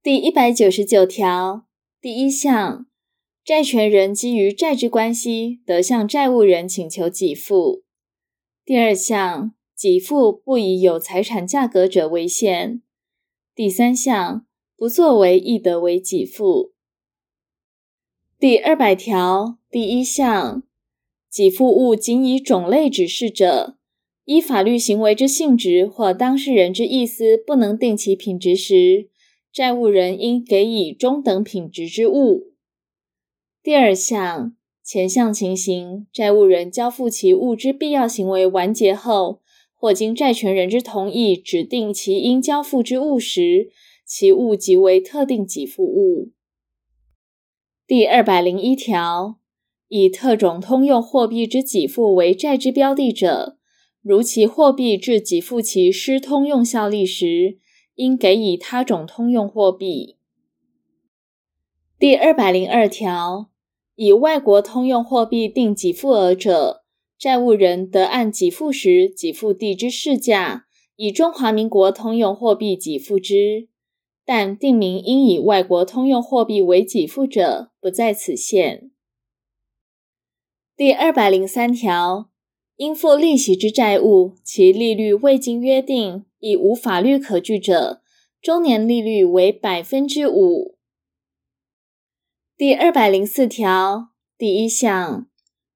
第一百九十九条第一项，债权人基于债之关系，得向债务人请求给付。第二项，给付不以有财产价格者为限。第三项，不作为亦得为给付。第二百条第一项，给付物仅以种类指示者，依法律行为之性质或当事人之意思不能定其品质时，债务人应给以中等品质之物。第二项。前项情形，债务人交付其物之必要行为完结后，或经债权人之同意指定其应交付之物时，其物即为特定给付物。第二百零一条，以特种通用货币之给付为债之标的者，如其货币至给付其失通用效力时，应给以他种通用货币。第二百零二条。以外国通用货币定给付额者，债务人得按给付时给付地之市价，以中华民国通用货币给付之。但定明应以外国通用货币为给付者，不在此限。第二百零三条，应付利息之债务，其利率未经约定，已无法律可据者，终年利率为百分之五。第二百零四条第一项，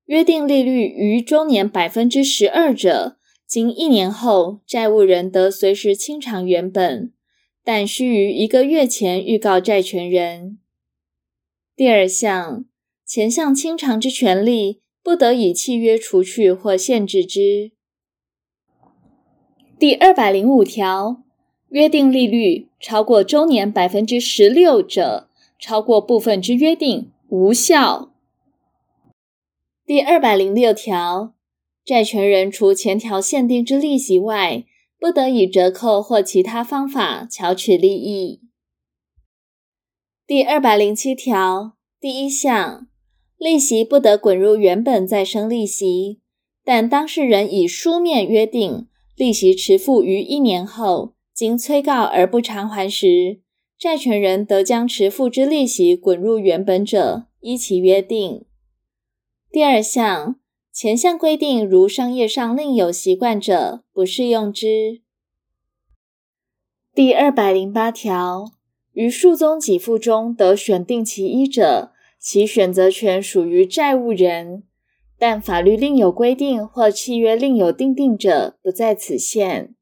约定利率逾终年百分之十二者，经一年后，债务人得随时清偿原本，但须于一个月前预告债权人。第二项，前项清偿之权利，不得以契约除去或限制之。第二百零五条，约定利率超过周年百分之十六者，超过部分之约定无效。第二百零六条，债权人除前条限定之利息外，不得以折扣或其他方法巧取利益。第二百零七条第一项，利息不得滚入原本再生利息，但当事人以书面约定利息迟付于一年后，经催告而不偿还时，债权人得将迟付之利息滚入原本者，依其约定。第二项，前项规定如商业上另有习惯者，不适用之。第二百零八条，于数宗给付中得选定其一者，其选择权属于债务人，但法律另有规定或契约另有订定者，不在此限。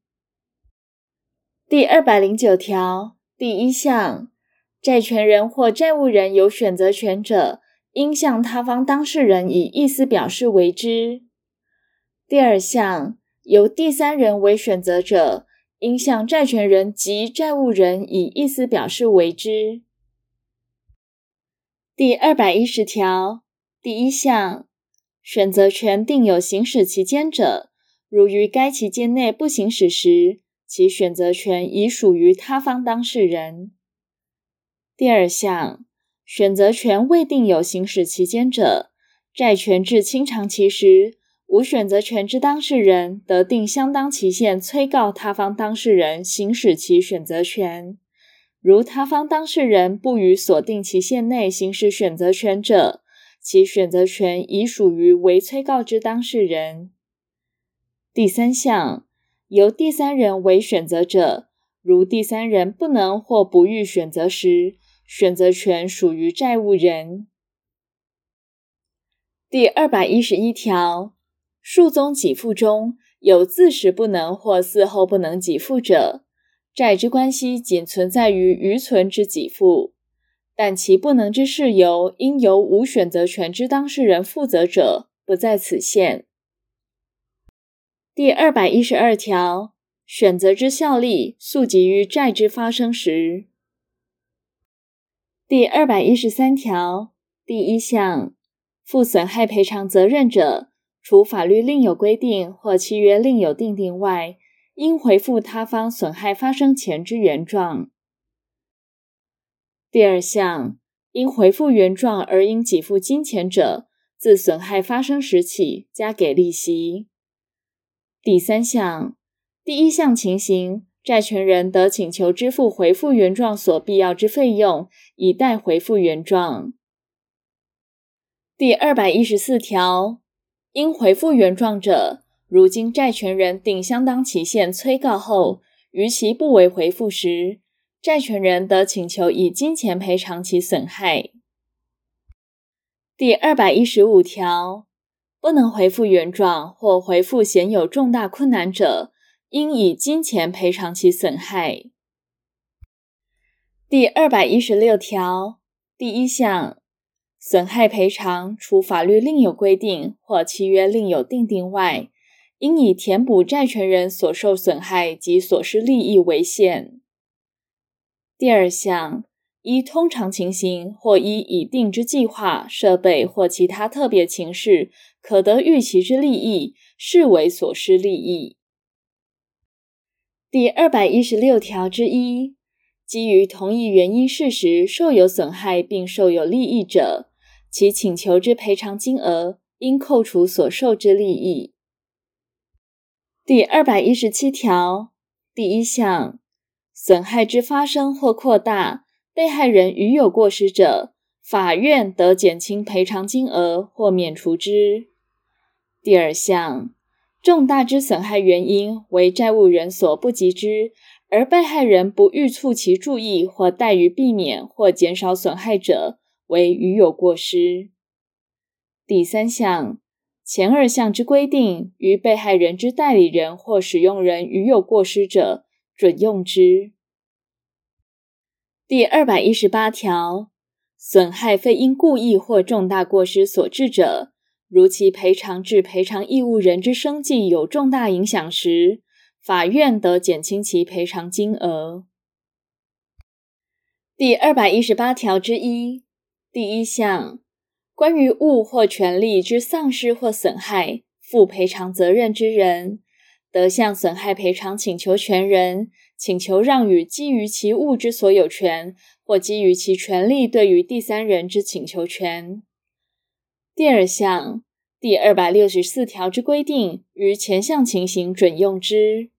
第二百零九条。第一项，债权人或债务人有选择权者，应向他方当事人以意思表示为之。第二项，由第三人为选择者，应向债权人及债务人以意思表示为之。第二百一十条第一项，选择权定有行使期间者，如于该期间内不行使时，其选择权已属于他方当事人。第二项，选择权未定有行使期间者，债权至清偿期时，无选择权之当事人得定相当期限催告他方当事人行使其选择权。如他方当事人不于所定期限内行使选择权者，其选择权已属于为催告之当事人。第三项。由第三人为选择者，如第三人不能或不欲选择时，选择权属于债务人。第二百一十一条，数宗给付中有自始不能或嗣后不能给付者，债之关系仅存在于余存之给付，但其不能之事由应由无选择权之当事人负责者，不在此限。第二百一十二条，选择之效力溯及于债之发生时。第二百一十三条第一项，负损害赔偿责任者，除法律另有规定或契约另有订定外，应回复他方损害发生前之原状。第二项，应回复原状而应给付金钱者，自损害发生时起，加给利息。第三项，第一项情形，债权人得请求支付回复原状所必要之费用，以待回复原状。第二百一十四条，应回复原状者，如经债权人定相当期限催告后，逾期不为回复时，债权人得请求以金钱赔偿其损害。第二百一十五条，不能回复原状或回复显有重大困难者，应以金钱赔偿其损害。第二百一十六条第一项。损害赔偿，除法律另有规定或契约另有订定外，应以填补债权人所受损害及所失利益为限。第二项，依通常情形或依已定之计划、设备或其他特别情事，可得预期之利益，视为所失利益。第二百一十六条之一，基于同一原因事实受有损害并受有利益者。其请求之赔偿金额应扣除所受之利益。第二百一十七条第一项，损害之发生或扩大，被害人余有过失者，法院得减轻赔偿金额或免除之。第二项，重大之损害原因为债务人所不及之，而被害人不欲促其注意或怠于避免或减少损害者。为余有过失。第三项，前二项之规定，于被害人之代理人或使用人余有过失者，准用之。第二百一十八条，损害非因故意或重大过失所致者，如其赔偿致赔偿义务人之生计有重大影响时，法院得减轻其赔偿金额。第二百一十八条之一。第一项，关于物或权利之丧失或损害，负赔偿责任之人，得向损害赔偿请求权人请求让与基于其物之所有权，或基于其权利对于第三人之请求权。第二项，第二百六十四条之规定，于前项情形准用之。